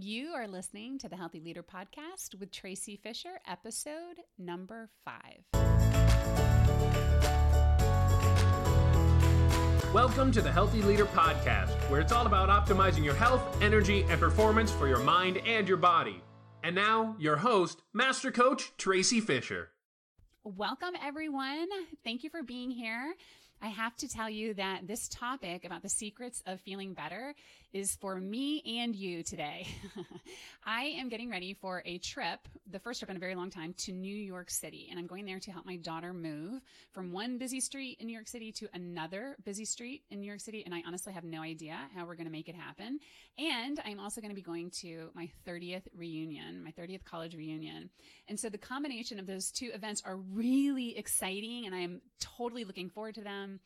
You are listening to the Healthy Leader Podcast with Traci Fisher, episode number five. Welcome to the Healthy Leader Podcast, where it's all about optimizing your health, energy, and performance for your mind and your body. And now, your host, Master Coach Traci Fisher. Welcome, everyone. Thank you for being here. I have to tell you that this topic about the secrets of feeling better is for me and you today. I am getting ready for a trip, the first trip in a very long time, to New York City. And I'm going there to help my daughter move from one busy street in New York City to another busy street in New York City. And I honestly have no idea how we're going to make it happen. And I'm also going to be going to my 30th reunion, my 30th college reunion. And so the combination of those two events are really exciting. And I am totally looking forward to them.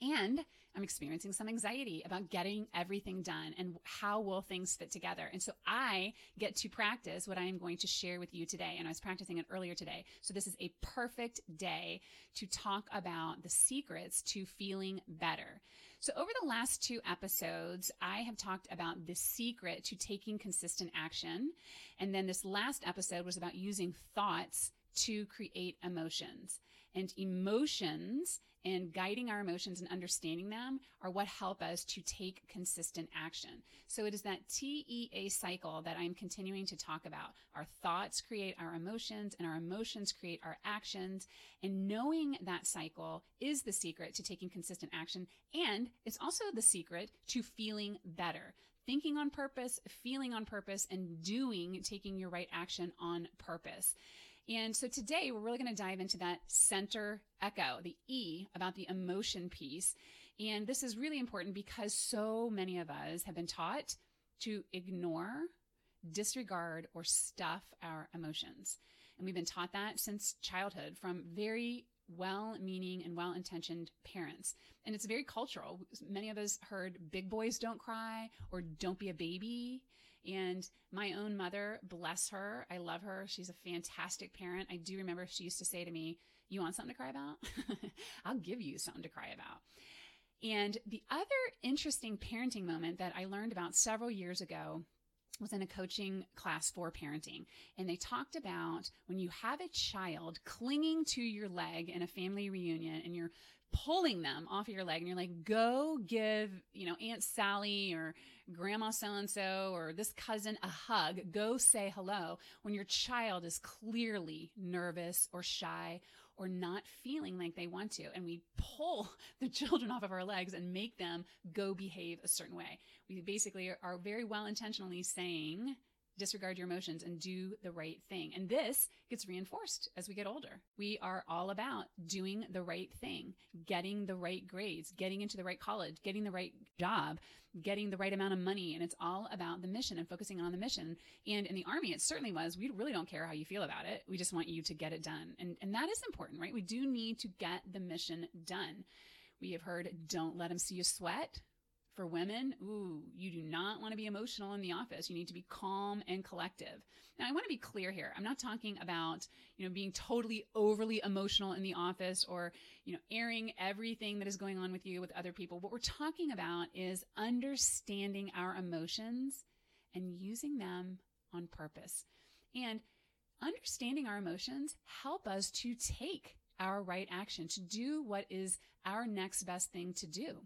And I'm experiencing some anxiety about getting everything done and how will things fit together. And so I get to practice what I am going to share with you today. And I was practicing it earlier today. So this is a perfect day to talk about the secrets to feeling better. So over the last two episodes, I have talked about the secret to taking consistent action. And then this last episode was about using thoughts to create emotions. And emotions and guiding our emotions and understanding them are what help us to take consistent action. So it is that TEA cycle that I'm continuing to talk about. Our thoughts create our emotions and our emotions create our actions. And knowing that cycle is the secret to taking consistent action. And it's also the secret to feeling better thinking on purpose, feeling on purpose, and doing, taking your right action on purpose. And so today we're really going to dive into that center echo, the E about the emotion piece. And this is really important because so many of us have been taught to ignore, disregard, or stuff our emotions. And we've been taught that since childhood from very well meaning and well intentioned parents. And it's very cultural. Many of us heard big boys don't cry or don't be a baby. And my own mother, bless her, I love her. She's a fantastic parent. I do remember she used to say to me, You want something to cry about? I'll give you something to cry about. And the other interesting parenting moment that I learned about several years ago was in a coaching class for parenting. And they talked about when you have a child clinging to your leg in a family reunion and you're pulling them off of your leg and you're like, go give, you know, Aunt Sally or grandma so and so or this cousin a hug, go say hello when your child is clearly nervous or shy or not feeling like they want to. And we pull the children off of our legs and make them go behave a certain way. We basically are very well intentionally saying, disregard your emotions and do the right thing. And this gets reinforced as we get older. We are all about doing the right thing, getting the right grades, getting into the right college, getting the right job, getting the right amount of money. And it's all about the mission and focusing on the mission. And in the army, it certainly was. We really don't care how you feel about it. We just want you to get it done. And, and that is important, right? We do need to get the mission done. We have heard, don't let them see you sweat for women, ooh, you do not want to be emotional in the office. You need to be calm and collective. Now, I want to be clear here. I'm not talking about, you know, being totally overly emotional in the office or, you know, airing everything that is going on with you with other people. What we're talking about is understanding our emotions and using them on purpose. And understanding our emotions help us to take our right action, to do what is our next best thing to do.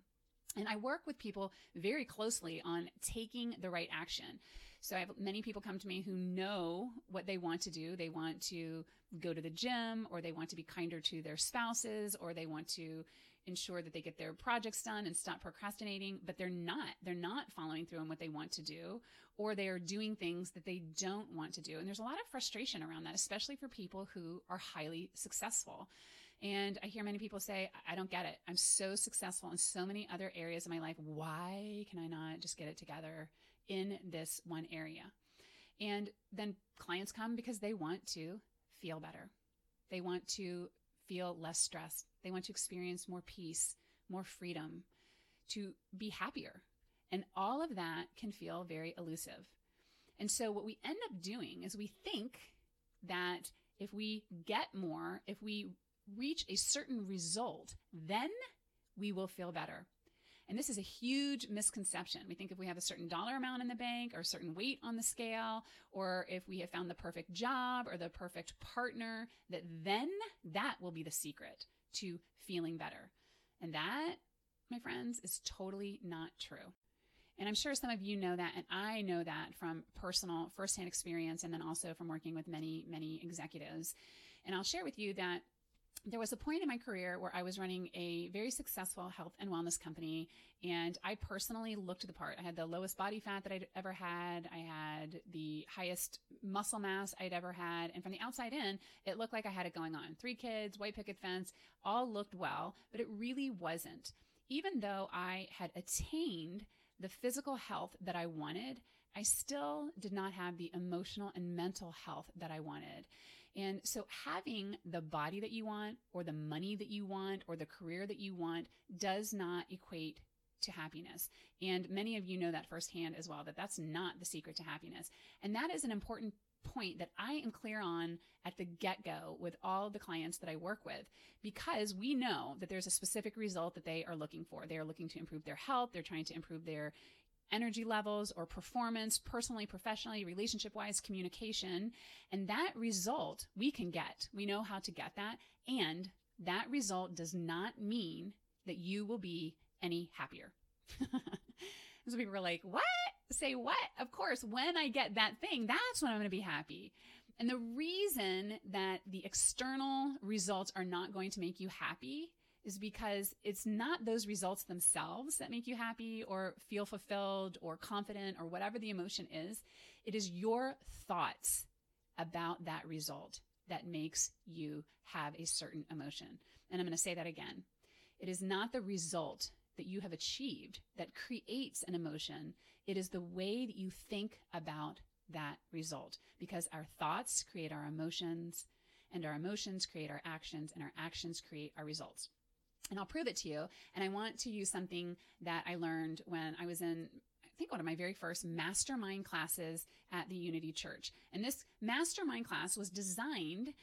And I work with people very closely on taking the right action. So I have many people come to me who know what they want to do. They want to go to the gym or they want to be kinder to their spouses or they want to ensure that they get their projects done and stop procrastinating, but they're not. They're not following through on what they want to do or they are doing things that they don't want to do. And there's a lot of frustration around that, especially for people who are highly successful. And I hear many people say, I don't get it. I'm so successful in so many other areas of my life. Why can I not just get it together in this one area? And then clients come because they want to feel better. They want to feel less stressed. They want to experience more peace, more freedom, to be happier. And all of that can feel very elusive. And so what we end up doing is we think that if we get more, if we reach a certain result, then we will feel better. And this is a huge misconception. We think if we have a certain dollar amount in the bank or a certain weight on the scale, or if we have found the perfect job or the perfect partner, that then that will be the secret to feeling better. And that, my friends, is totally not true. And I'm sure some of you know that, and I know that from personal firsthand experience and then also from working with many, many executives. And I'll share with you that there was a point in my career where I was running a very successful health and wellness company, and I personally looked the part. I had the lowest body fat that I'd ever had. I had the highest muscle mass I'd ever had. And from the outside in, it looked like I had it going on. Three kids, white picket fence, all looked well, but it really wasn't. Even though I had attained the physical health that I wanted, I still did not have the emotional and mental health that I wanted. And so having the body that you want or the money that you want or the career that you want does not equate to happiness. And many of you know that firsthand as well, that that's not the secret to happiness. And that is an important point that I am clear on at the get go with all the clients that I work with because we know that there's a specific result that they are looking for. They are looking to improve their health, they're trying to improve their energy levels or performance, personally, professionally, relationship wise, communication. And that result we can get. We know how to get that. And that result does not mean that you will be any happier. so people are like, what? Say what? Of course, when I get that thing, that's when I'm going to be happy. And the reason that the external results are not going to make you happy is because it's not those results themselves that make you happy or feel fulfilled or confident or whatever the emotion is. It is your thoughts about that result that makes you have a certain emotion. And I'm going to say that again. It is not the result that you have achieved that creates an emotion. It is the way that you think about that result because our thoughts create our emotions and our emotions create our actions and our actions create our results and I'll prove it to you. And I want to use something that I learned when I was in, I think, one of my very first mastermind classes at the Unity Church. And this mastermind class was designed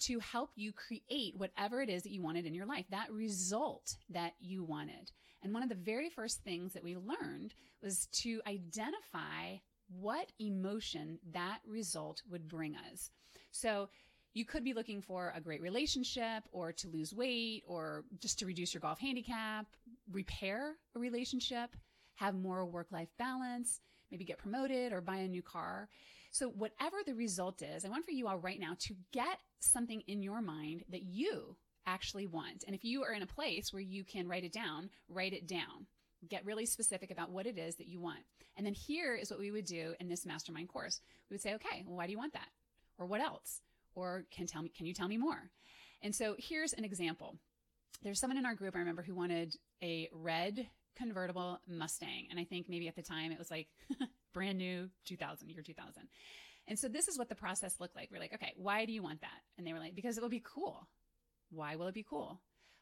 to help you create whatever it is that you wanted in your life, that result that you wanted. And one of the very first things that we learned was to identify what emotion that result would bring us. So you could be looking for a great relationship or to lose weight or just to reduce your golf handicap, repair a relationship, have more work life balance, maybe get promoted or buy a new car. So, whatever the result is, I want for you all right now to get something in your mind that you actually want. And if you are in a place where you can write it down, write it down. Get really specific about what it is that you want. And then here is what we would do in this mastermind course. We would say, okay, well, why do you want that? Or what else? Or can tell me can you tell me more and so here's an example there's someone in our group i remember who wanted a red convertible mustang and i think maybe at the time it was like brand new 2000 year 2000 and so this is what the process looked like we're like okay why do you want that and they were like because it will be cool why will it be cool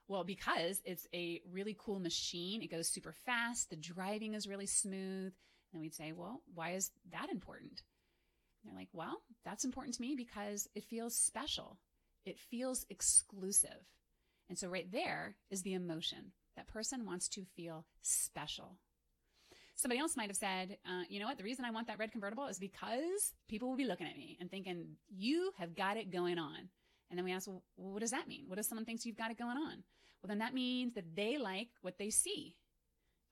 well, because it's a really cool machine. It goes super fast. The driving is really smooth. And we'd say, well, why is that important? They're like, well, that's important to me because it feels special. It feels exclusive. And so right there is the emotion. That person wants to feel special. Somebody else might have said, uh, you know what? The reason I want that red convertible is because people will be looking at me and thinking, you have got it going on. And then we ask, well, what does that mean? What if someone thinks you've got it going on? Well, then that means that they like what they see.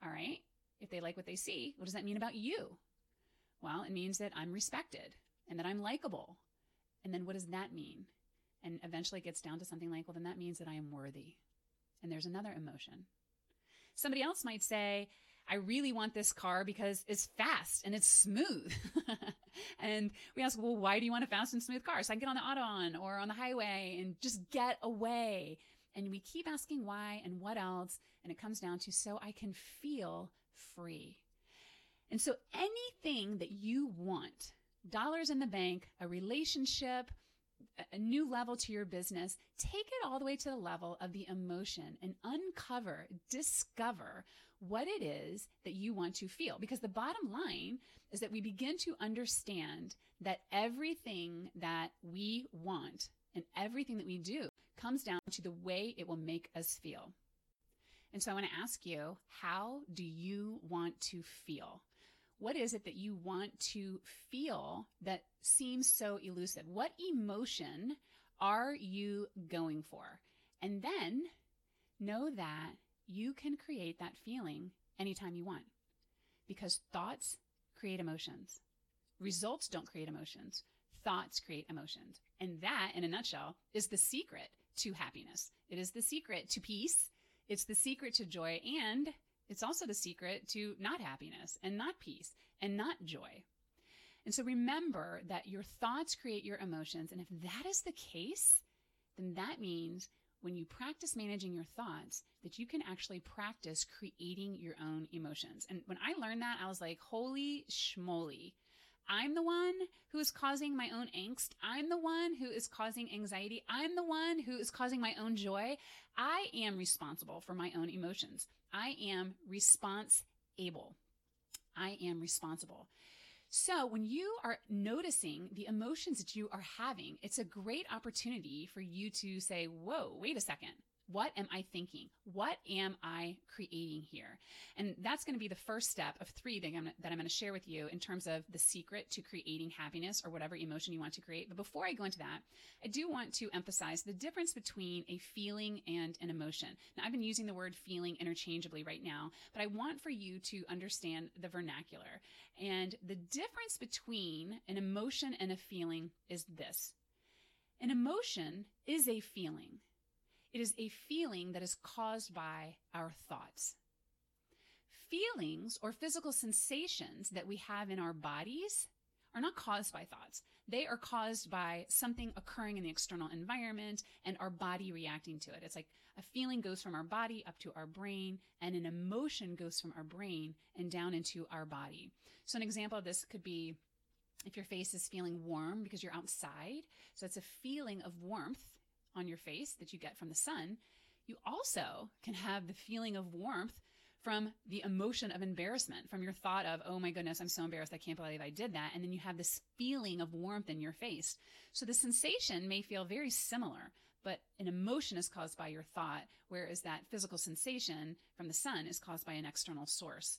All right. If they like what they see, what does that mean about you? Well, it means that I'm respected and that I'm likable. And then what does that mean? And eventually it gets down to something like, well, then that means that I am worthy. And there's another emotion. Somebody else might say, I really want this car because it's fast and it's smooth. and we ask, well, why do you want a fast and smooth car? So I can get on the Autobahn or on the highway and just get away. And we keep asking why and what else. And it comes down to so I can feel free. And so anything that you want dollars in the bank, a relationship, a new level to your business, take it all the way to the level of the emotion and uncover, discover what it is that you want to feel. Because the bottom line is that we begin to understand that everything that we want and everything that we do comes down to the way it will make us feel. And so I want to ask you, how do you want to feel? What is it that you want to feel that seems so elusive? What emotion are you going for? And then know that you can create that feeling anytime you want because thoughts create emotions. Results don't create emotions. Thoughts create emotions. And that, in a nutshell, is the secret to happiness. It is the secret to peace. It's the secret to joy. And it's also the secret to not happiness and not peace and not joy. And so remember that your thoughts create your emotions. And if that is the case, then that means when you practice managing your thoughts, that you can actually practice creating your own emotions. And when I learned that, I was like, holy schmoly. I'm the one who is causing my own angst. I'm the one who is causing anxiety. I'm the one who is causing my own joy. I am responsible for my own emotions. I am response able. I am responsible. So when you are noticing the emotions that you are having, it's a great opportunity for you to say, whoa, wait a second. What am I thinking? What am I creating here? And that's going to be the first step of three that I'm, that I'm going to share with you in terms of the secret to creating happiness or whatever emotion you want to create. But before I go into that, I do want to emphasize the difference between a feeling and an emotion. Now, I've been using the word feeling interchangeably right now, but I want for you to understand the vernacular. And the difference between an emotion and a feeling is this. An emotion is a feeling. It is a feeling that is caused by our thoughts. Feelings or physical sensations that we have in our bodies are not caused by thoughts. They are caused by something occurring in the external environment and our body reacting to it. It's like a feeling goes from our body up to our brain and an emotion goes from our brain and down into our body. So an example of this could be if your face is feeling warm because you're outside. So it's a feeling of warmth on your face that you get from the sun, you also can have the feeling of warmth from the emotion of embarrassment, from your thought of, oh my goodness, I'm so embarrassed. I can't believe I did that. And then you have this feeling of warmth in your face. So the sensation may feel very similar, but an emotion is caused by your thought, whereas that physical sensation from the sun is caused by an external source.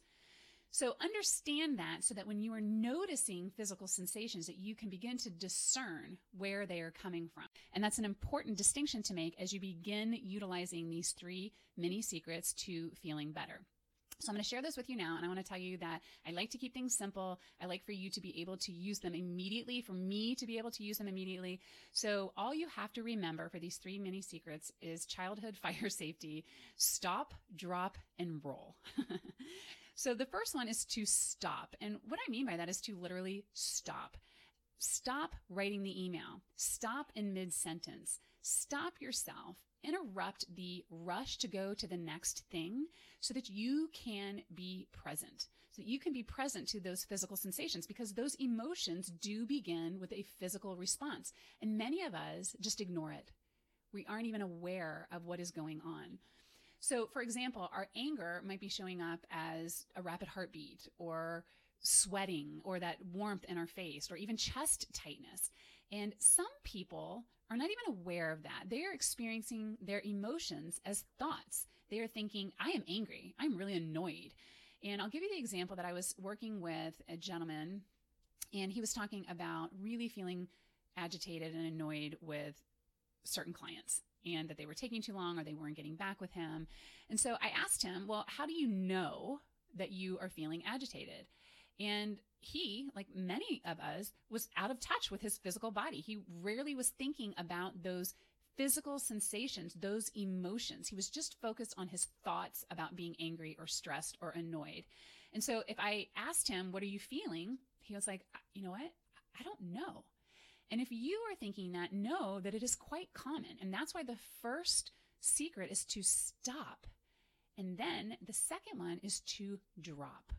So understand that so that when you are noticing physical sensations that you can begin to discern where they are coming from. And that's an important distinction to make as you begin utilizing these three mini secrets to feeling better. So I'm going to share this with you now, and I want to tell you that I like to keep things simple. I like for you to be able to use them immediately, for me to be able to use them immediately. So all you have to remember for these three mini secrets is childhood fire safety, stop, drop, and roll. So the first one is to stop. And what I mean by that is to literally stop. Stop writing the email. Stop in mid sentence. Stop yourself. Interrupt the rush to go to the next thing so that you can be present. So that you can be present to those physical sensations because those emotions do begin with a physical response. And many of us just ignore it. We aren't even aware of what is going on. So, for example, our anger might be showing up as a rapid heartbeat or sweating or that warmth in our face or even chest tightness. And some people are not even aware of that. They are experiencing their emotions as thoughts. They are thinking, I am angry. I'm really annoyed. And I'll give you the example that I was working with a gentleman and he was talking about really feeling agitated and annoyed with certain clients and that they were taking too long or they weren't getting back with him. And so I asked him, Well, how do you know that you are feeling agitated? And he, like many of us, was out of touch with his physical body. He rarely was thinking about those physical sensations, those emotions. He was just focused on his thoughts about being angry or stressed or annoyed. And so if I asked him, What are you feeling? He was like, You know what? I don't know. And if you are thinking that, know that it is quite common. And that's why the first secret is to stop. And then the second one is to drop.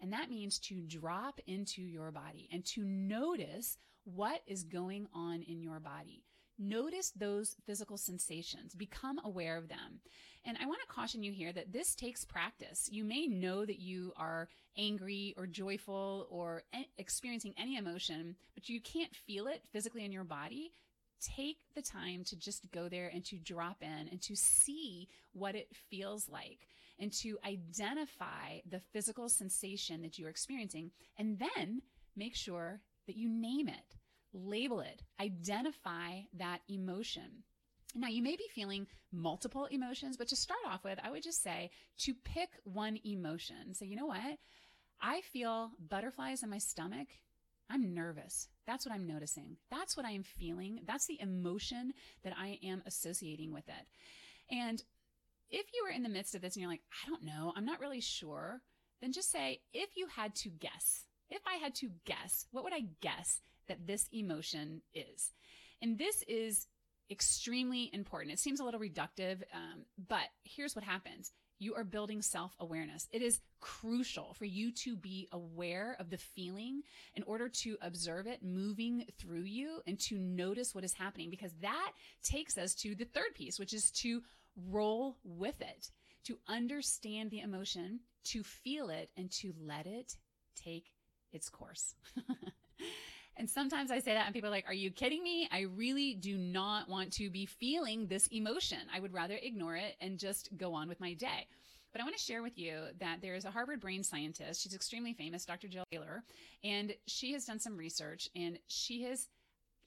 And that means to drop into your body and to notice what is going on in your body. Notice those physical sensations, become aware of them. And I want to caution you here that this takes practice. You may know that you are angry or joyful or experiencing any emotion, but you can't feel it physically in your body. take the time to just go there and to drop in and to see what it feels like and to identify the physical sensation that you're experiencing and then make sure that you name it, label it, identify that emotion. Now, you may be feeling multiple emotions, but to start off with, I would just say to pick one emotion. So, you know what? I feel butterflies in my stomach. I'm nervous. That's what I'm noticing. That's what I am feeling. That's the emotion that I am associating with it. And if you are in the midst of this and you're like, I don't know, I'm not really sure, then just say, if you had to guess, if I had to guess, what would I guess that this emotion is? And this is extremely important. It seems a little reductive, um, but here's what happens. You are building self awareness. It is crucial for you to be aware of the feeling in order to observe it moving through you and to notice what is happening, because that takes us to the third piece, which is to roll with it, to understand the emotion, to feel it, and to let it take its course. and sometimes I say that, and people are like, Are you kidding me? I really do not want to be feeling this emotion. I would rather ignore it and just go on with my day. But I want to share with you that there is a Harvard brain scientist. She's extremely famous, Dr. Jill Taylor, and she has done some research and she has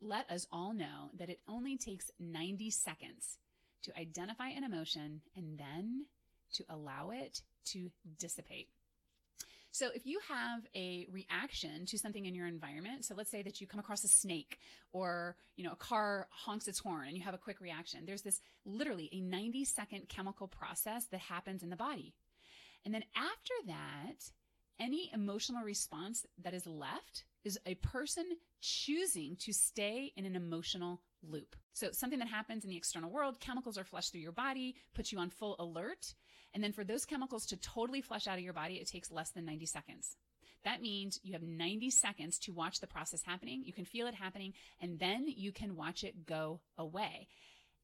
let us all know that it only takes 90 seconds to identify an emotion and then to allow it to dissipate. So if you have a reaction to something in your environment, so let's say that you come across a snake or, you know, a car honks its horn and you have a quick reaction. There's this literally a 90 second chemical process that happens in the body. And then after that, any emotional response that is left is a person choosing to stay in an emotional loop. So something that happens in the external world, chemicals are flushed through your body, puts you on full alert. And then for those chemicals to totally flush out of your body, it takes less than 90 seconds. That means you have 90 seconds to watch the process happening. You can feel it happening and then you can watch it go away.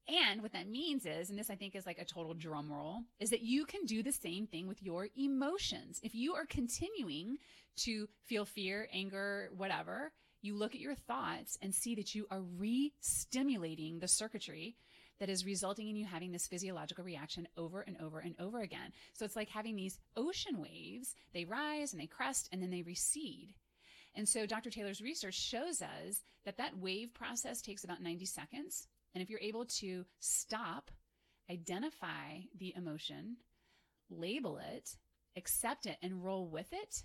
And what that means is, and this I think is like a total drum roll, is that you can do the same thing with your emotions. If you are continuing to feel fear, anger, whatever, you look at your thoughts and see that you are re stimulating the circuitry that is resulting in you having this physiological reaction over and over and over again. So it's like having these ocean waves, they rise and they crest and then they recede. And so Dr. Taylor's research shows us that that wave process takes about 90 seconds. And if you're able to stop, identify the emotion, label it, accept it, and roll with it,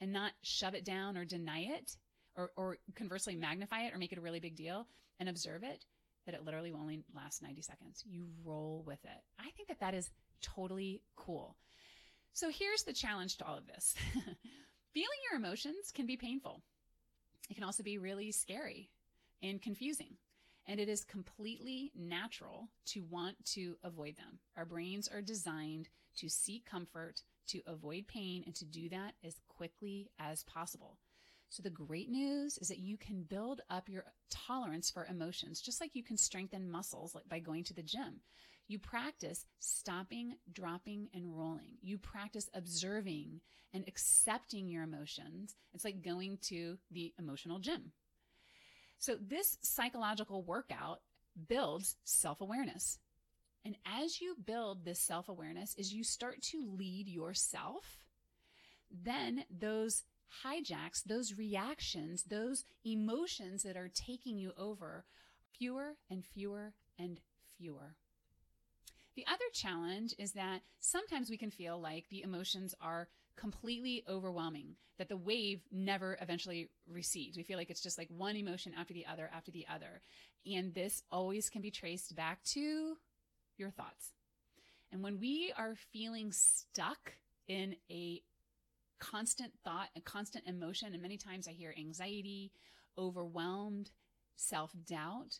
and not shove it down or deny it, or, or conversely magnify it or make it a really big deal and observe it, that it literally will only last 90 seconds. You roll with it. I think that that is totally cool. So here's the challenge to all of this feeling your emotions can be painful, it can also be really scary and confusing. And it is completely natural to want to avoid them. Our brains are designed to seek comfort, to avoid pain, and to do that as quickly as possible. So the great news is that you can build up your tolerance for emotions, just like you can strengthen muscles like by going to the gym. You practice stopping, dropping, and rolling. You practice observing and accepting your emotions. It's like going to the emotional gym. So this psychological workout builds self-awareness. And as you build this self-awareness, is you start to lead yourself, then those hijacks, those reactions, those emotions that are taking you over, fewer and fewer and fewer. The other challenge is that sometimes we can feel like the emotions are completely overwhelming, that the wave never eventually recedes. We feel like it's just like one emotion after the other after the other. And this always can be traced back to your thoughts. And when we are feeling stuck in a constant thought and constant emotion. And many times I hear anxiety, overwhelmed, self doubt.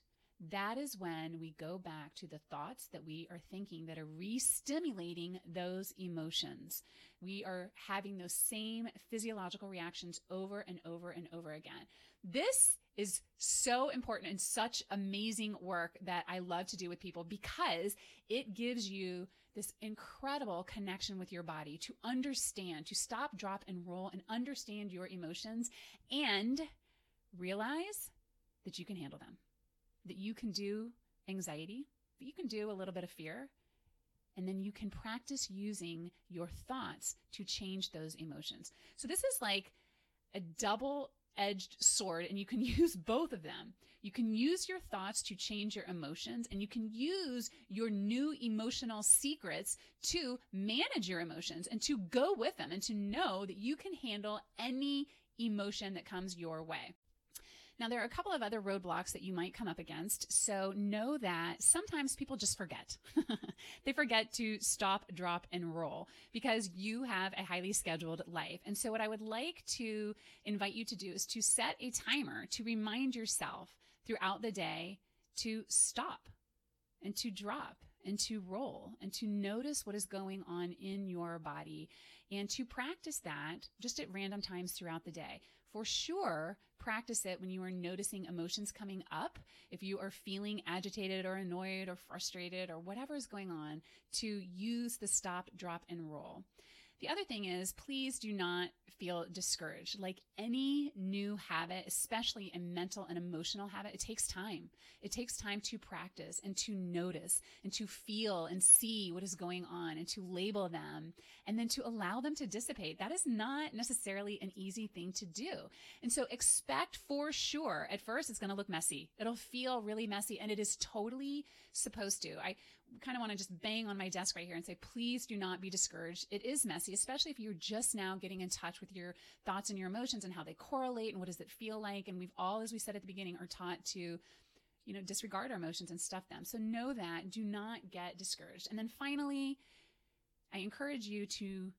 That is when we go back to the thoughts that we are thinking that are re stimulating those emotions. We are having those same physiological reactions over and over and over again. This is so important and such amazing work that I love to do with people because it gives you this incredible connection with your body to understand, to stop, drop, and roll and understand your emotions and realize that you can handle them. that you can do anxiety, that you can do a little bit of fear, and then you can practice using your thoughts to change those emotions. So this is like a double edged sword, and you can use both of them. You can use your thoughts to change your emotions, and you can use your new emotional secrets to manage your emotions and to go with them and to know that you can handle any emotion that comes your way. Now, there are a couple of other roadblocks that you might come up against. So know that sometimes people just forget. they forget to stop, drop, and roll because you have a highly scheduled life. And so, what I would like to invite you to do is to set a timer to remind yourself throughout the day to stop and to drop and to roll and to notice what is going on in your body and to practice that just at random times throughout the day for sure practice it when you are noticing emotions coming up. If you are feeling agitated or annoyed or frustrated or whatever is going on, to use the stop, drop, and roll. The other thing is, please do not feel discouraged. Like any new habit, especially a mental and emotional habit, it takes time. It takes time to practice and to notice and to feel and see what is going on and to label them and then to allow them to dissipate. That is not necessarily an easy thing to do. And so expect for sure, at first, it's going to look messy. It'll feel really messy and it is totally supposed to. I kind of want to just bang on my desk right here and say, please do not be discouraged. It is messy, especially if you're just now getting in touch with your thoughts and your emotions and how they correlate and what does it feel like. And we've all, as we said at the beginning, are taught to, you know, disregard our emotions and stuff them. So know that. Do not get discouraged. And then finally, I encourage you to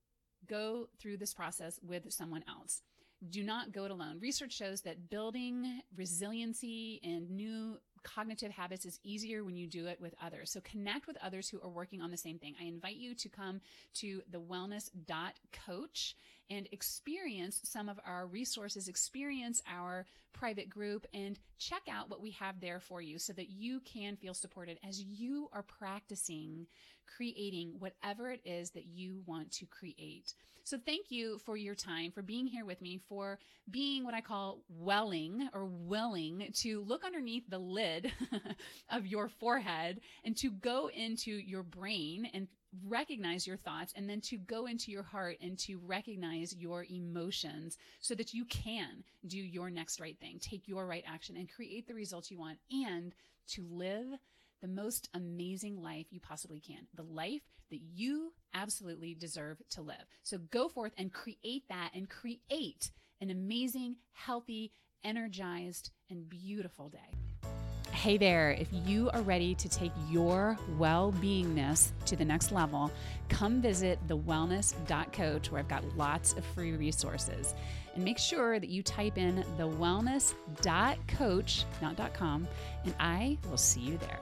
go through this process with someone else. Do not go it alone. Research shows that building resiliency and new cognitive habits is easier when you do it with others. So connect with others who are working on the same thing. I invite you to come to the wellness.coach and experience some of our resources, experience our private group, and check out what we have there for you so that you can feel supported as you are practicing creating whatever it is that you want to create. So thank you for your time, for being here with me, for being what I call welling or willing to look underneath the lid of your forehead and to go into your brain and recognize your thoughts and then to go into your heart and to recognize your emotions so that you can do your next right thing, take your right action and create the results you want and to live the most amazing life you possibly can, the life that you absolutely deserve to live. So go forth and create that and create an amazing, healthy, energized, and beautiful day. Hey there, if you are ready to take your well beingness to the next level, come visit thewellness.coach where I've got lots of free resources. And make sure that you type in thewellness.coach, not .com, and I will see you there.